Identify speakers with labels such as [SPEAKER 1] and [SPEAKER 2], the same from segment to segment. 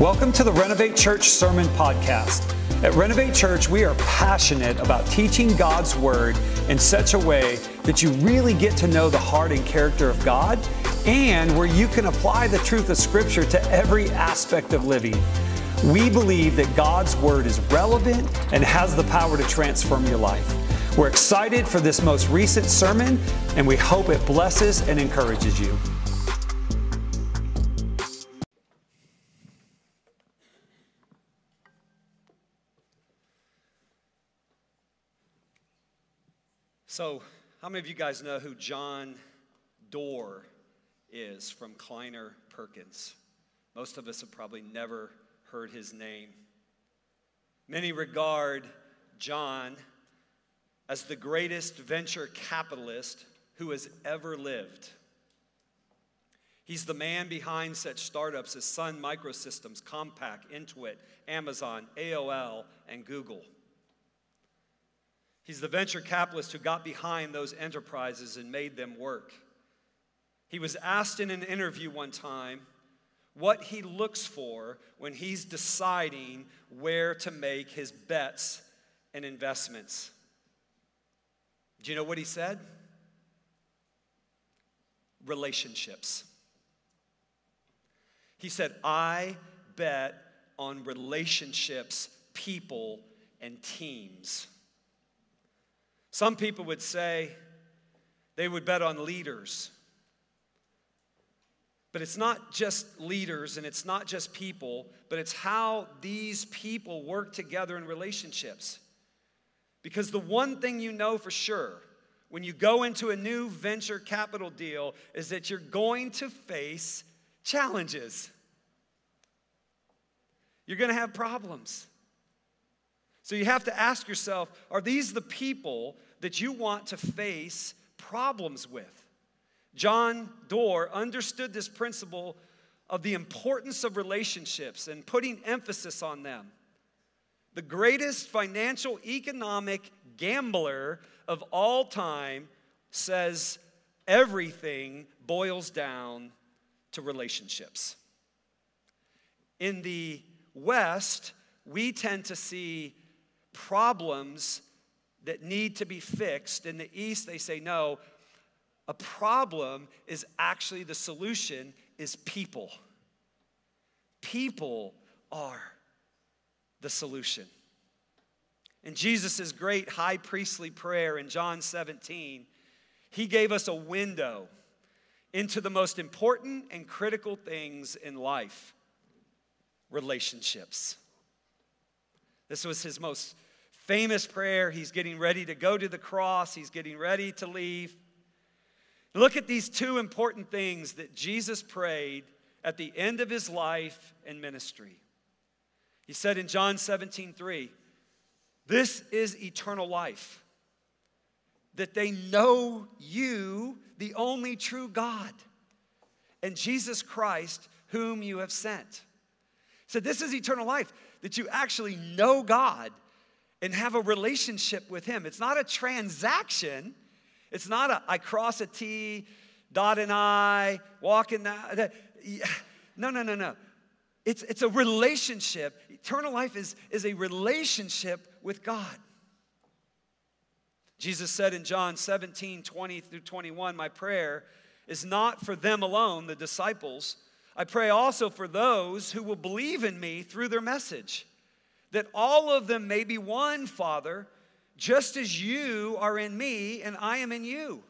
[SPEAKER 1] Welcome to the Renovate Church Sermon Podcast. At Renovate Church, we are passionate about teaching God's Word in such a way that you really get to know the heart and character of God and where you can apply the truth of Scripture to every aspect of living. We believe that God's Word is relevant and has the power to transform your life. We're excited for this most recent sermon, and we hope it blesses and encourages you. So, how many of you guys know who John Doerr is from Kleiner Perkins? Most of us have probably never heard his name. Many regard John as the greatest venture capitalist who has ever lived. He's the man behind such startups as Sun Microsystems, Compaq, Intuit, Amazon, AOL, and Google. He's the venture capitalist who got behind those enterprises and made them work. He was asked in an interview one time what he looks for when he's deciding where to make his bets and investments. Do you know what he said? Relationships. He said, I bet on relationships, people, and teams. Some people would say they would bet on leaders. But it's not just leaders and it's not just people, but it's how these people work together in relationships. Because the one thing you know for sure when you go into a new venture capital deal is that you're going to face challenges. You're going to have problems. So you have to ask yourself are these the people that you want to face problems with? John Doerr understood this principle of the importance of relationships and putting emphasis on them. The greatest financial economic gambler of all time says everything boils down to relationships. In the West, we tend to see problems that need to be fixed. In the East, they say, no, a problem is actually the solution is people. People are the solution. In Jesus' great high priestly prayer in John 17, he gave us a window into the most important and critical things in life relationships. This was his most famous prayer. He's getting ready to go to the cross, he's getting ready to leave. Look at these two important things that Jesus prayed at the end of his life and ministry. He said in John 17, 3, This is eternal life, that they know you, the only true God, and Jesus Christ, whom you have sent. Said, This is eternal life, that you actually know God and have a relationship with Him. It's not a transaction. It's not a I cross a T, dot an I, walk in that. No, no, no, no. It's, it's a relationship. Eternal life is, is a relationship with God. Jesus said in John 17, 20 through 21, My prayer is not for them alone, the disciples. I pray also for those who will believe in me through their message that all of them may be one, Father, just as you are in me and I am in you.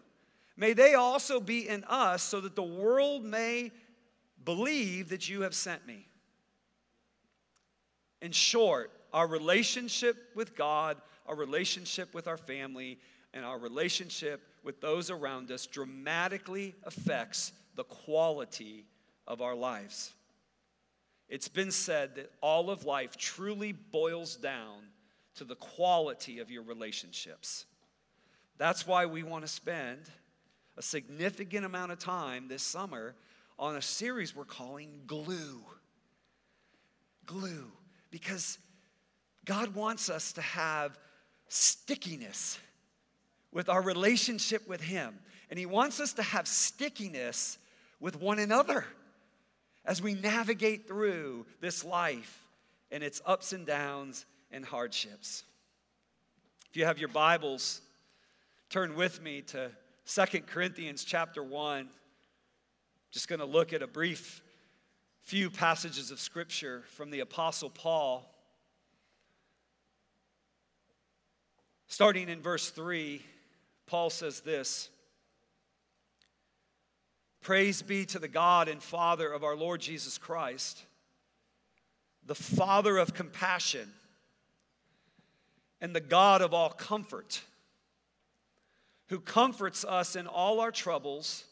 [SPEAKER 1] May they also be in us, so that the world may believe that you have sent me. In short, our relationship with God, our relationship with our family, and our relationship with those around us dramatically affects the quality of our lives. It's been said that all of life truly boils down to the quality of your relationships. That's why we want to spend a significant amount of time this summer on a series we're calling Glue. Glue. Because God wants us to have stickiness with our relationship with Him. And He wants us to have stickiness with one another. As we navigate through this life and its ups and downs and hardships. If you have your Bibles, turn with me to Second Corinthians chapter 1. Just going to look at a brief few passages of scripture from the Apostle Paul. Starting in verse 3, Paul says this Praise be to the God and Father of our Lord Jesus Christ, the Father of compassion and the God of all comfort, who comforts us in all our troubles,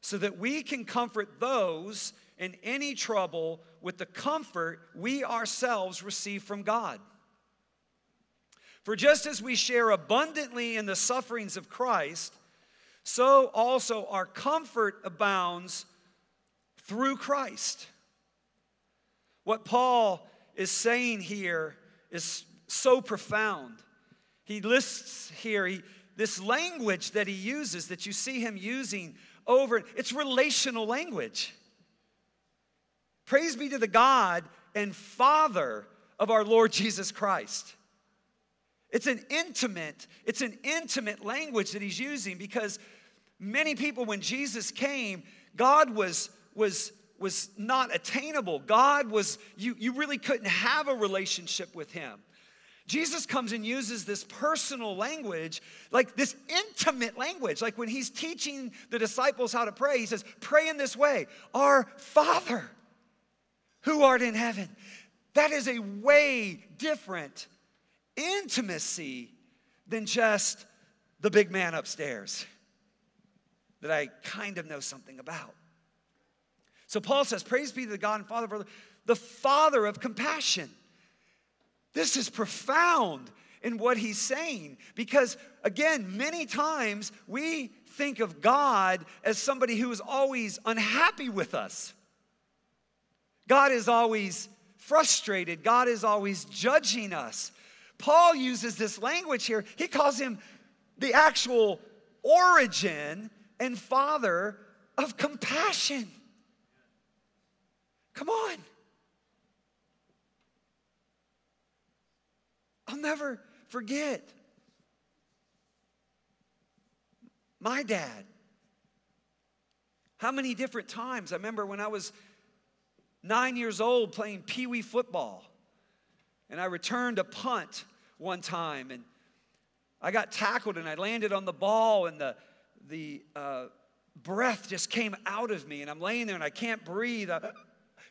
[SPEAKER 1] so that we can comfort those in any trouble with the comfort we ourselves receive from God. For just as we share abundantly in the sufferings of Christ, so also our comfort abounds through Christ. What Paul is saying here is so profound. He lists here he, this language that he uses, that you see him using over, it's relational language. Praise be to the God and Father of our Lord Jesus Christ. It's an intimate, it's an intimate language that he's using because many people, when Jesus came, God was, was, was not attainable. God was, you, you really couldn't have a relationship with him. Jesus comes and uses this personal language, like this intimate language. Like when he's teaching the disciples how to pray, he says, Pray in this way Our Father who art in heaven. That is a way different intimacy than just the big man upstairs that I kind of know something about. So Paul says, Praise be to the God and Father, brother, the Father of compassion. This is profound in what he's saying because, again, many times we think of God as somebody who is always unhappy with us. God is always frustrated, God is always judging us. Paul uses this language here. He calls him the actual origin and father of compassion. Come on. I'll never forget my dad. How many different times? I remember when I was nine years old playing pee wee football, and I returned a punt one time, and I got tackled and I landed on the ball, and the, the uh, breath just came out of me, and I'm laying there and I can't breathe. I,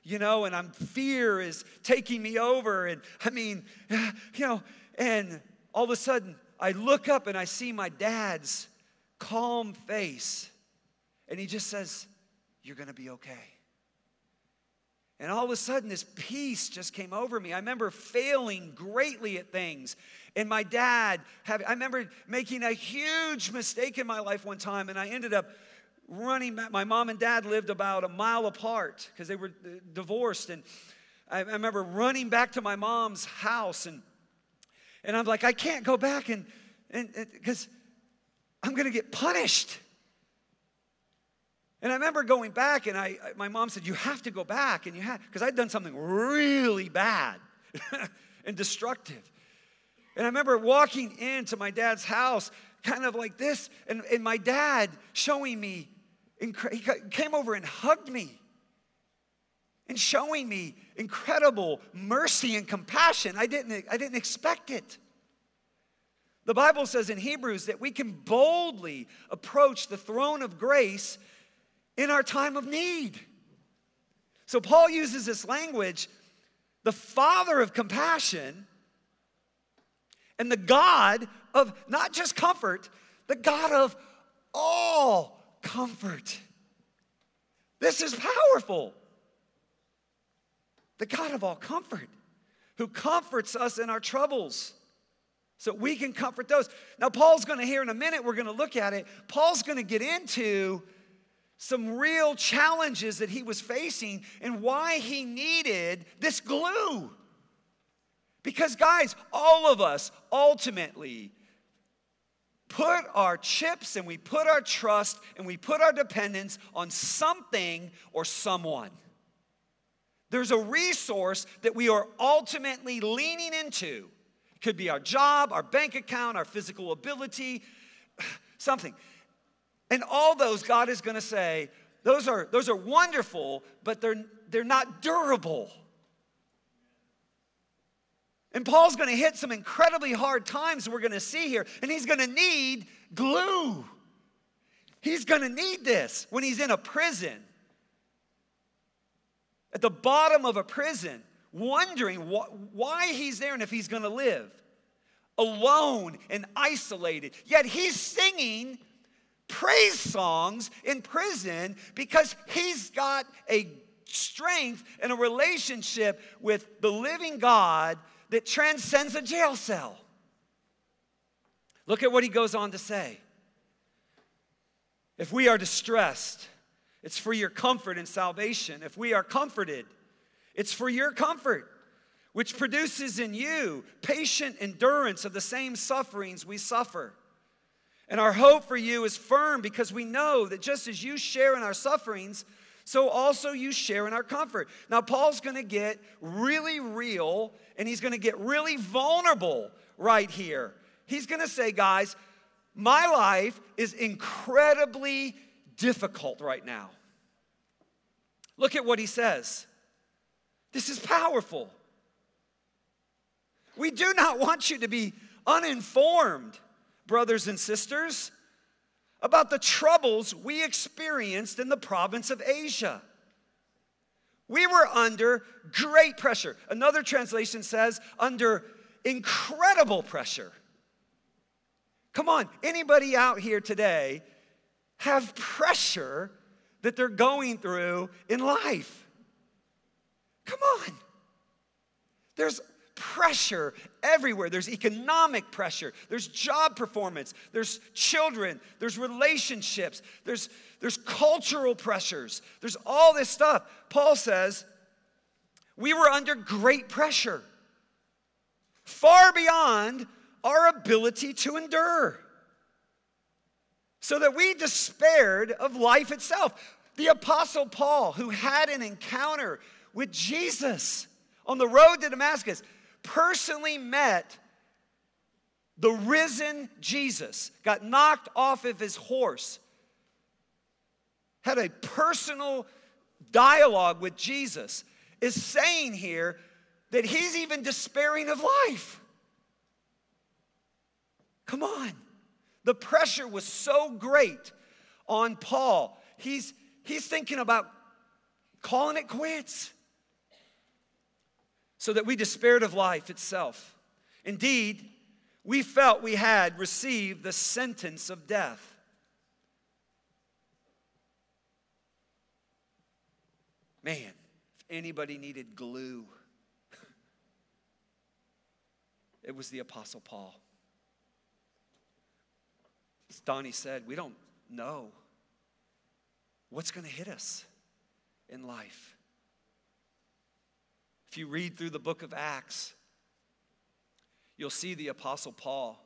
[SPEAKER 1] you know, and I'm fear is taking me over. And I mean, you know, and all of a sudden I look up and I see my dad's calm face. And he just says, You're gonna be okay. And all of a sudden, this peace just came over me. I remember failing greatly at things. And my dad, I remember making a huge mistake in my life one time, and I ended up running back. My mom and dad lived about a mile apart because they were uh, divorced. And I, I remember running back to my mom's house and and I'm like, I can't go back and and because I'm gonna get punished. And I remember going back, and I, my mom said, "You have to go back," and you have because I'd done something really bad and destructive. And I remember walking into my dad's house, kind of like this, and, and my dad showing me he came over and hugged me and showing me incredible mercy and compassion. I didn't, I didn't expect it. The Bible says in Hebrews that we can boldly approach the throne of grace in our time of need. So Paul uses this language the Father of compassion and the God of not just comfort, the God of all comfort. This is powerful. The God of all comfort, who comforts us in our troubles so we can comfort those. Now, Paul's to, hear in a minute, we're to look at it. Paul's to get into some real challenges that he was facing and why he needed this glue. Because, guys, all of us ultimately put our chips and we put our trust and we put our dependence on something or someone. There's a resource that we are ultimately leaning into. It could be our job, our bank account, our physical ability, something. And all those, God is going to say, those are, those are wonderful, but they're, they're not durable. And Paul's going to hit some incredibly hard times we're going to see here, and he's going to need glue. He's going to need this when he's in a prison. At the bottom of a prison, wondering wh- why he's there and if he's going to live. Alone and isolated. Yet he's singing praise songs in prison because he's got a strength and a relationship with the living God that transcends a jail cell. Look at what he goes on to say. If we are distressed, it's for your comfort and salvation. If we are comforted, it's for your comfort, which produces in you patient endurance of the same sufferings we suffer. And our hope for you is firm because we know that just as you share in our sufferings, so also you share in our comfort. Now, Paul's gonna get really real and he's gonna get really vulnerable right here. He's gonna say, guys, my life is incredibly difficult right now. Look at what he says. This is powerful. We do not want you to be uninformed, brothers and sisters about the troubles we experienced in the province of Asia. We were under great pressure. Another translation says, under incredible pressure. Come on, anybody out here today have pressure that they're going through in life? Come on. There's pressure everywhere. There's economic pressure, there's job performance, there's children, there's relationships, there's, there's cultural pressures, there's all this stuff. Paul says, we were under great pressure, far beyond our ability to endure, so that we despaired of life itself. The Apostle Paul, who had an encounter with Jesus on the road to Damascus, personally met the risen Jesus, got knocked off of his horse, had a personal dialogue with Jesus, is saying here that he's even despairing of life. Come on. The pressure was so great on Paul. He's, he's thinking about calling it quits so that we despaired of life itself. Indeed, we felt we had received the sentence of death. Man, if anybody needed glue, it was the Apostle Paul. As Donnie said, we don't know what's going to hit us in life. If you read through the book of Acts, you'll see the Apostle Paul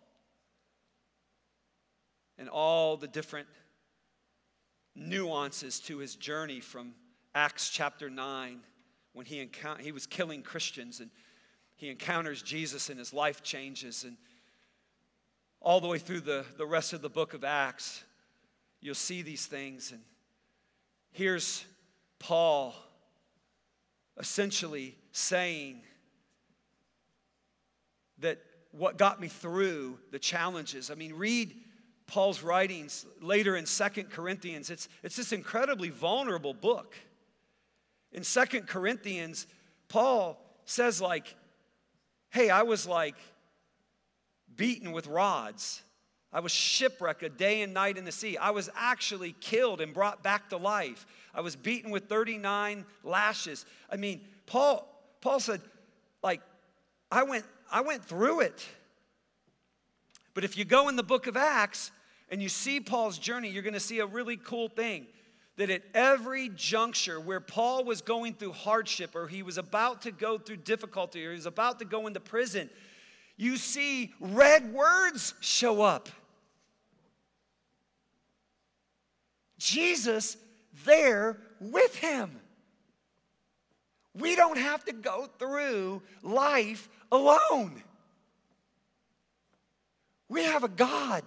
[SPEAKER 1] and all the different nuances to his journey from Acts chapter 9 when he, encount- he was killing Christians and he encounters Jesus and his life changes. And all the way through the, the rest of the book of Acts, you'll see these things. And here's Paul essentially saying that what got me through the challenges. I mean, read Paul's writings later in Second Corinthians. It's, it's this incredibly vulnerable book. In Second Corinthians, Paul says, like, hey, I was like beaten with rods. I was shipwrecked a day and night in the sea. I was actually killed and brought back to life. I was beaten with 39 lashes. I mean, Paul, Paul said, like, I went, I went through it. But if you go in the book of Acts and you see Paul's journey, you're going to see a really cool thing. That at every juncture where Paul was going through hardship or he was about to go through difficulty or he was about to go into prison, you see red words show up. Jesus there with him We don't have to go through life alone. We have a God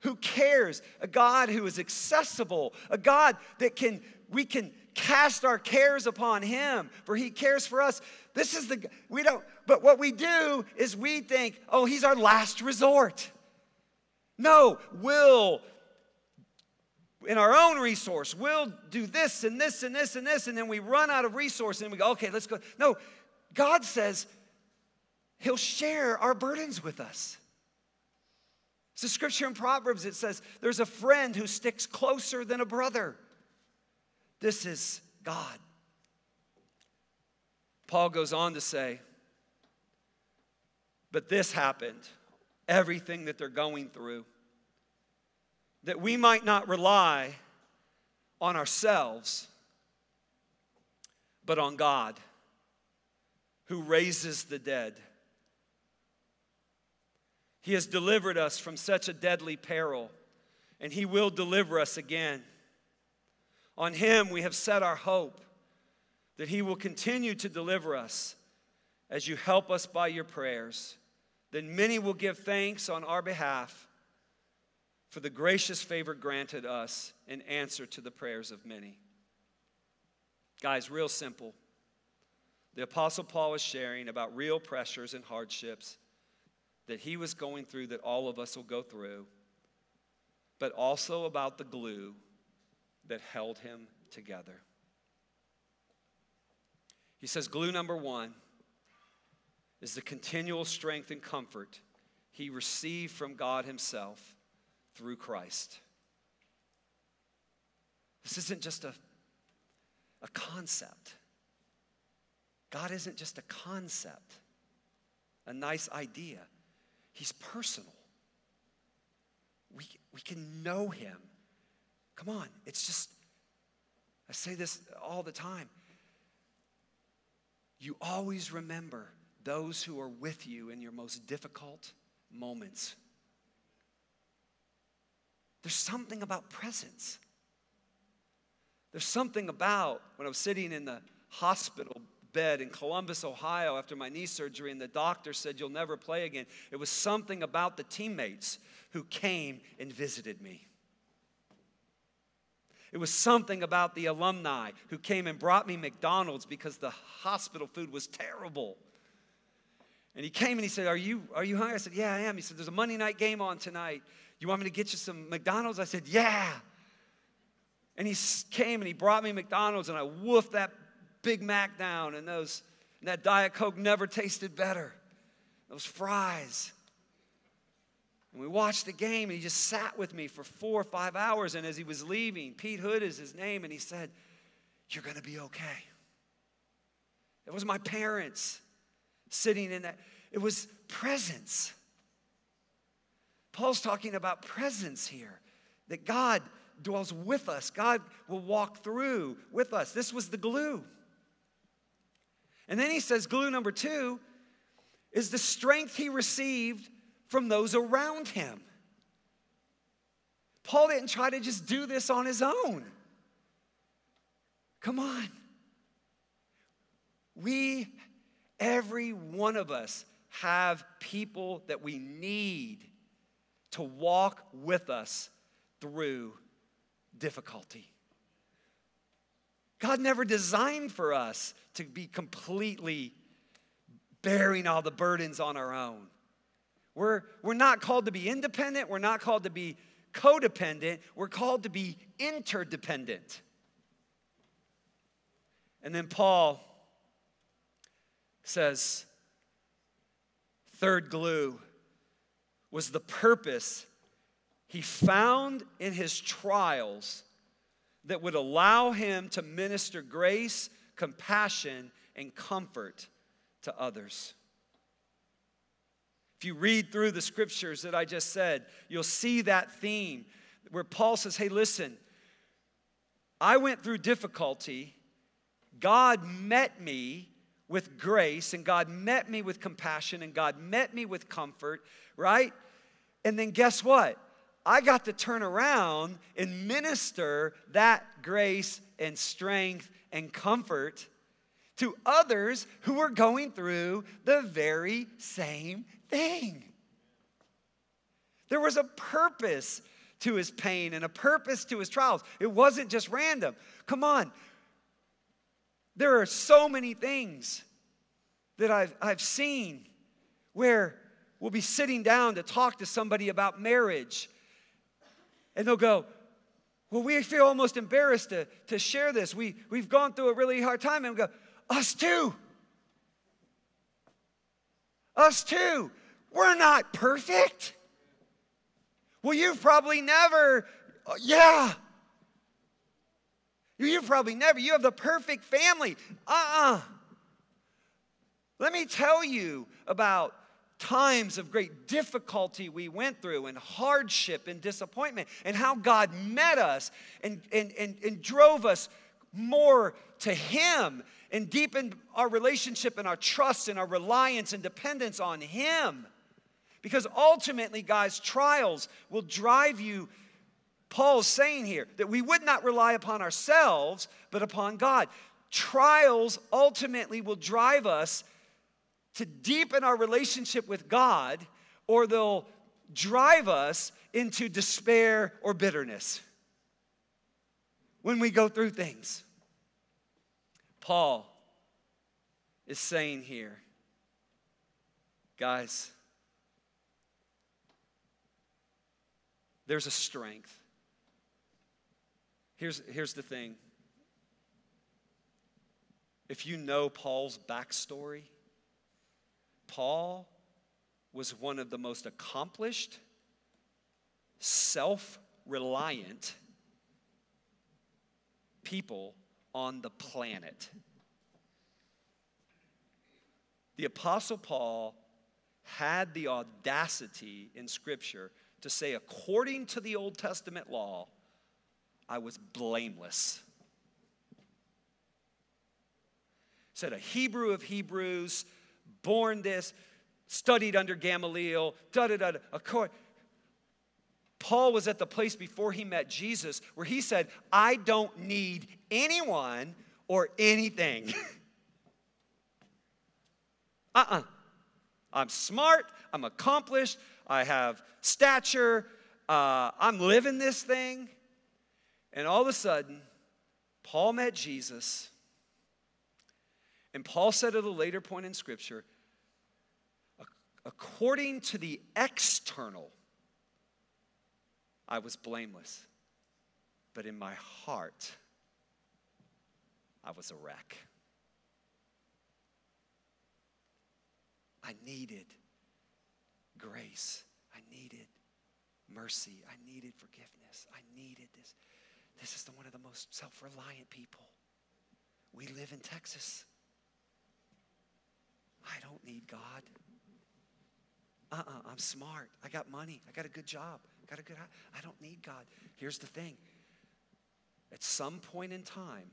[SPEAKER 1] who cares, a God who is accessible, a God that can we can cast our cares upon him for he cares for us. This is the we don't but what we do is we think, "Oh, he's our last resort." No, we'll in our own resource, we'll do this and this and this and this, and then we run out of resource and we go, okay, let's go. No, God says He'll share our burdens with us. It's a scripture in Proverbs. It says, There's a friend who sticks closer than a brother. This is God. Paul goes on to say, But this happened, everything that they're going through that we might not rely on ourselves, but on God who raises the dead. He has delivered us from such a deadly peril, and He will deliver us again. On Him we have set our hope that He will continue to deliver us as you help us by your prayers. Then many will give thanks on our behalf for the gracious favor granted us in answer to the prayers of many. Guys, real simple. The Apostle Paul was sharing about real pressures and hardships that he was going through, that all of us will go through, but also about the glue that held him together. He says, glue number one is the continual strength and comfort he received from God Himself through Christ. This isn't just a, a concept. God isn't just a concept, a nice idea. He's personal. We, we can know Him. Come on, it's just, I say this all the time. You always remember those who are with you in your most difficult moments. There's something about presence. There's something about when I was sitting in the hospital bed in Columbus, Ohio, after my knee surgery, and the doctor said, You'll never play again. It was something about the teammates who came and visited me. It was something about the alumni who came and brought me McDonald's because the hospital food was terrible. And he came and he said, Are you, are you hungry? I said, Yeah, I am. He said, There's a Monday night game on tonight. You want me to get you some McDonald's? I said, Yeah. And he came and he brought me McDonald's, and I woofed that Big Mac down, and those and that Diet Coke never tasted better. Those fries. And we watched the game, and he just sat with me for four or five hours. And as he was leaving, Pete Hood is his name, and he said, You're to be okay. It was my parents sitting in that, it was presence. Paul's talking about presence here, that God dwells with us, God will walk through with us. This was the glue. And then he says, glue number two is the strength he received from those around him. Paul didn't try to just do this on his own. Come on. We, every one of us, have people that we need to walk with us through difficulty. God never designed for us to be completely bearing all the burdens on our own. We're, we're not called to be independent, we're not called to be codependent, we're called to be interdependent. And then Paul says, third glue was the purpose he found in his trials that would allow him to minister grace, compassion, and comfort to others. If you read through the scriptures that I just said, you'll see that theme where Paul says, Hey, listen, I went through difficulty. God met me with grace, and God met me with compassion, and God met me with comfort, right? And then guess what? I got to turn around and minister that grace and strength and comfort to others who were going through the very same thing. There was a purpose to his pain and a purpose to his trials. It wasn't just random. Come on. There are so many things that I've, I've seen where we'll be sitting down to talk to somebody about marriage, and they'll go, Well, we feel almost embarrassed to, to share this. We, we've gone through a really hard time, and go, Us too. Us too. We're not perfect. Well, you've probably never, yeah. You've probably never, you have the perfect family. Uh uh-uh. uh Let me tell you about times of great difficulty we went through and hardship and disappointment and how God met us and, and, and, and drove us more to Him and deepened our relationship and our trust and our reliance and dependence on Him. Because ultimately, guys, trials will drive you. Paul's saying here that we would not rely upon ourselves, but upon God. Trials ultimately will drive us to deepen our relationship with God, or they'll drive us into despair or bitterness when we go through things. Paul is saying here, guys, there's a strength. Here's, here's the thing if you know Paul's backstory, Paul was one of the most accomplished, self reliant people on the planet. The Apostle Paul had the audacity in Scripture to say, according to the Old Testament law, I was blameless. Said a Hebrew of Hebrews, born this, studied under Gamaliel, da da da. Paul was at the place before he met Jesus where he said, I don't need anyone or anything. uh uh-uh. uh. i am smart, I'm accomplished, I have stature, uh, I'm living this thing. And all of a sudden, Paul met Jesus. And Paul said at a later point in Scripture, according to the external, I was blameless. But in my heart, I was a wreck. I needed grace. I needed mercy. I needed forgiveness. I needed this. This is the, one of the most self reliant people. We live in Texas. I don't need God. Uh uh-uh, uh, i am smart. I got money. I got a good job. I got a good I don't need God. Here's the thing at some point in time,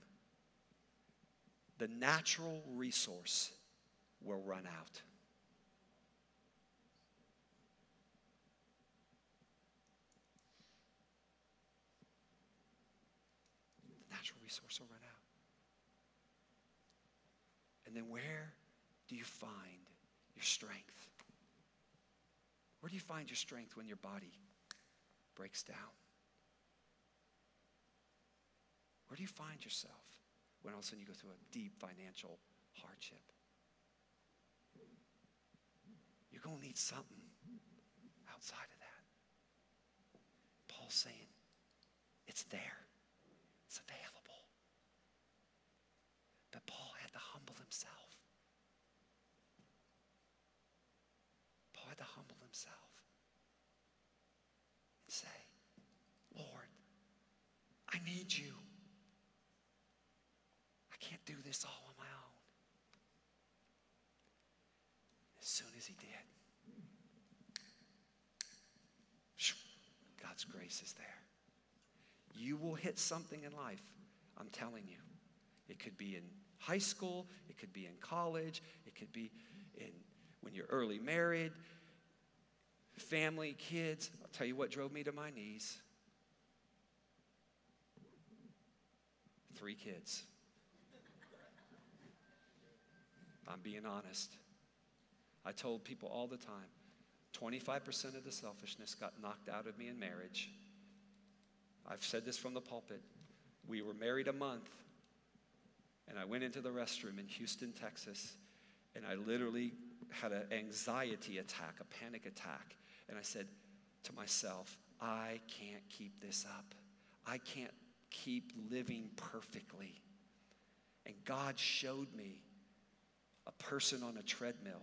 [SPEAKER 1] the natural resource will run out. The natural resource will run out. And then where do you find your strength? Where do you find your strength when your body breaks down? Where do you find yourself when all of a sudden you go through a deep financial hardship? You're going to need something outside of that. Paul's saying, it's there, it's available. But Paul had to humble himself. I need you. I can't do this all on my own. As soon as he did, God's grace is there. You will hit something in life, I'm telling you. It could be in high school, it could be in college, it could be in when you're early married, family, kids. I'll tell you what drove me to my knees. three kids. I'm being honest. I told people all the time 25% of the selfishness got knocked out of me in marriage. I've said this from the pulpit. We were married a month, and I went into the restroom in Houston, Texas, and I literally had an anxiety attack, a panic attack. And I said to myself, I can't keep this up. I can't keep living perfectly. And God showed me a person on a treadmill.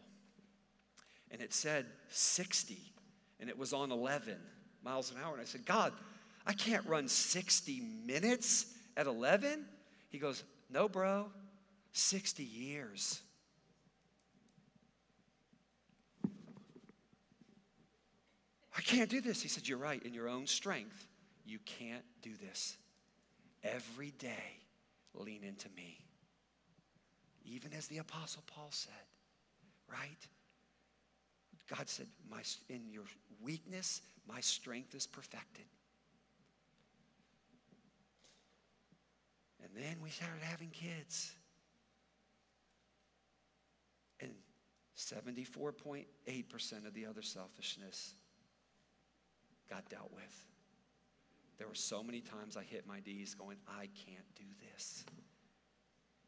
[SPEAKER 1] And it said 60, and it was on 11 miles an hour. And I said, God, I can't run 60 minutes at 11. He goes, No, bro, 60 years. I can't do this. He said, You're right. In your own strength, you can't do this. Every day, lean into me. Even as the Apostle Paul said, right? God said, my, In your weakness, my strength is perfected. And then we started having kids. And 74.8% of the other selfishness got dealt with. There were so many times I hit my knees going, I can't do this.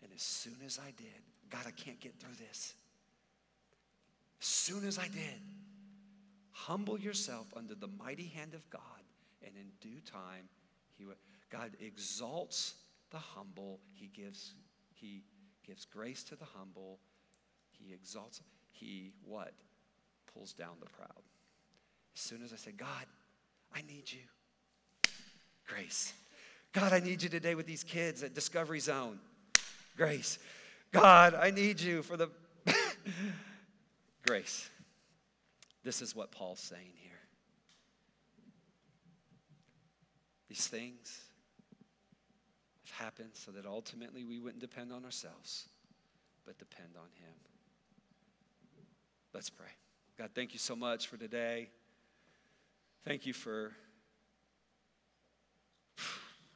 [SPEAKER 1] And as soon as I did, God, I can't get through this. As soon as I did, humble yourself under the mighty hand of God, and in due time, He will. God exalts the humble. He gives, He gives grace to the humble. He exalts. He what? Pulls down the proud. As soon as I said, God, I need you. Grace. God, I need you today with these kids at Discovery Zone. Grace. God, I need you for the grace. This is what Paul's saying here. These things have happened so that ultimately we wouldn't depend on ourselves, but depend on Him. Let's pray. God, thank you so much for today. Thank you for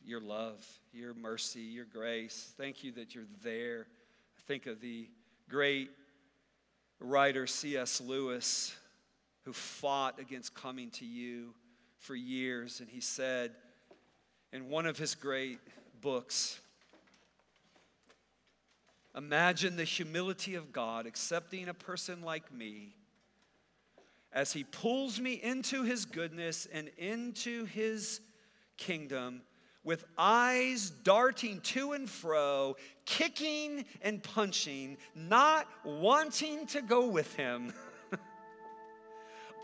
[SPEAKER 1] your love, your mercy, your grace. Thank you that you're there. I think of the great writer C.S. Lewis who fought against coming to you for years. And he said in one of his great books, Imagine the humility of God accepting a person like me as he pulls me into his goodness and into his kingdom with eyes darting to and fro, kicking and punching, not wanting to go with him.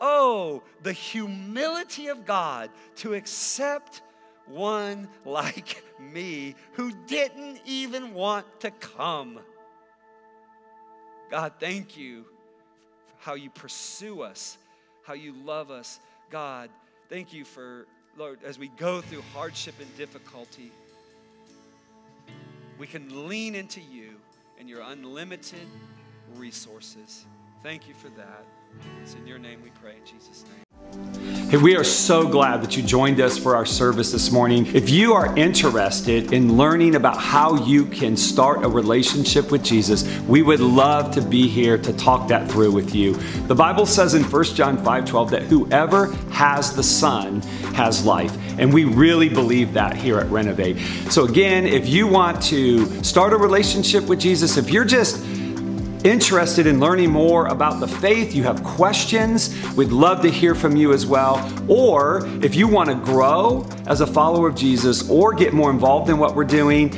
[SPEAKER 1] oh, the humility of God to accept one like me who didn't even want to come. God, thank you for how you pursue us, how you love us. God, thank you for Lord, as we go through hardship and difficulty, we can lean into you and your unlimited resources. Thank you for that. It's in your name we pray, in Jesus' name.
[SPEAKER 2] Hey, we are so glad that you joined us for our service this morning. If you are interested in learning about how you can start a relationship with Jesus, we would love to be here to talk that through with you. The Bible says in 1 John 5 12 that whoever has the Son has life. And we really believe that here at Renovate. So, again, if you want to start a relationship with Jesus, if you're just interested in learning more about the faith, you have questions, we'd love to hear from you as well. Or if you want to grow as a follower of Jesus or get more involved in what we're doing,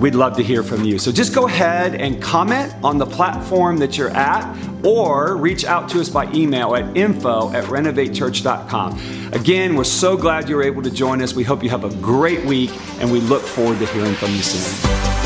[SPEAKER 2] we'd love to hear from you. So just go ahead and comment on the platform that you're at or reach out to us by email at info at renovatechurch.com. Again, we're so glad you were able to join us. We hope you have a great week and we look forward to hearing from you soon.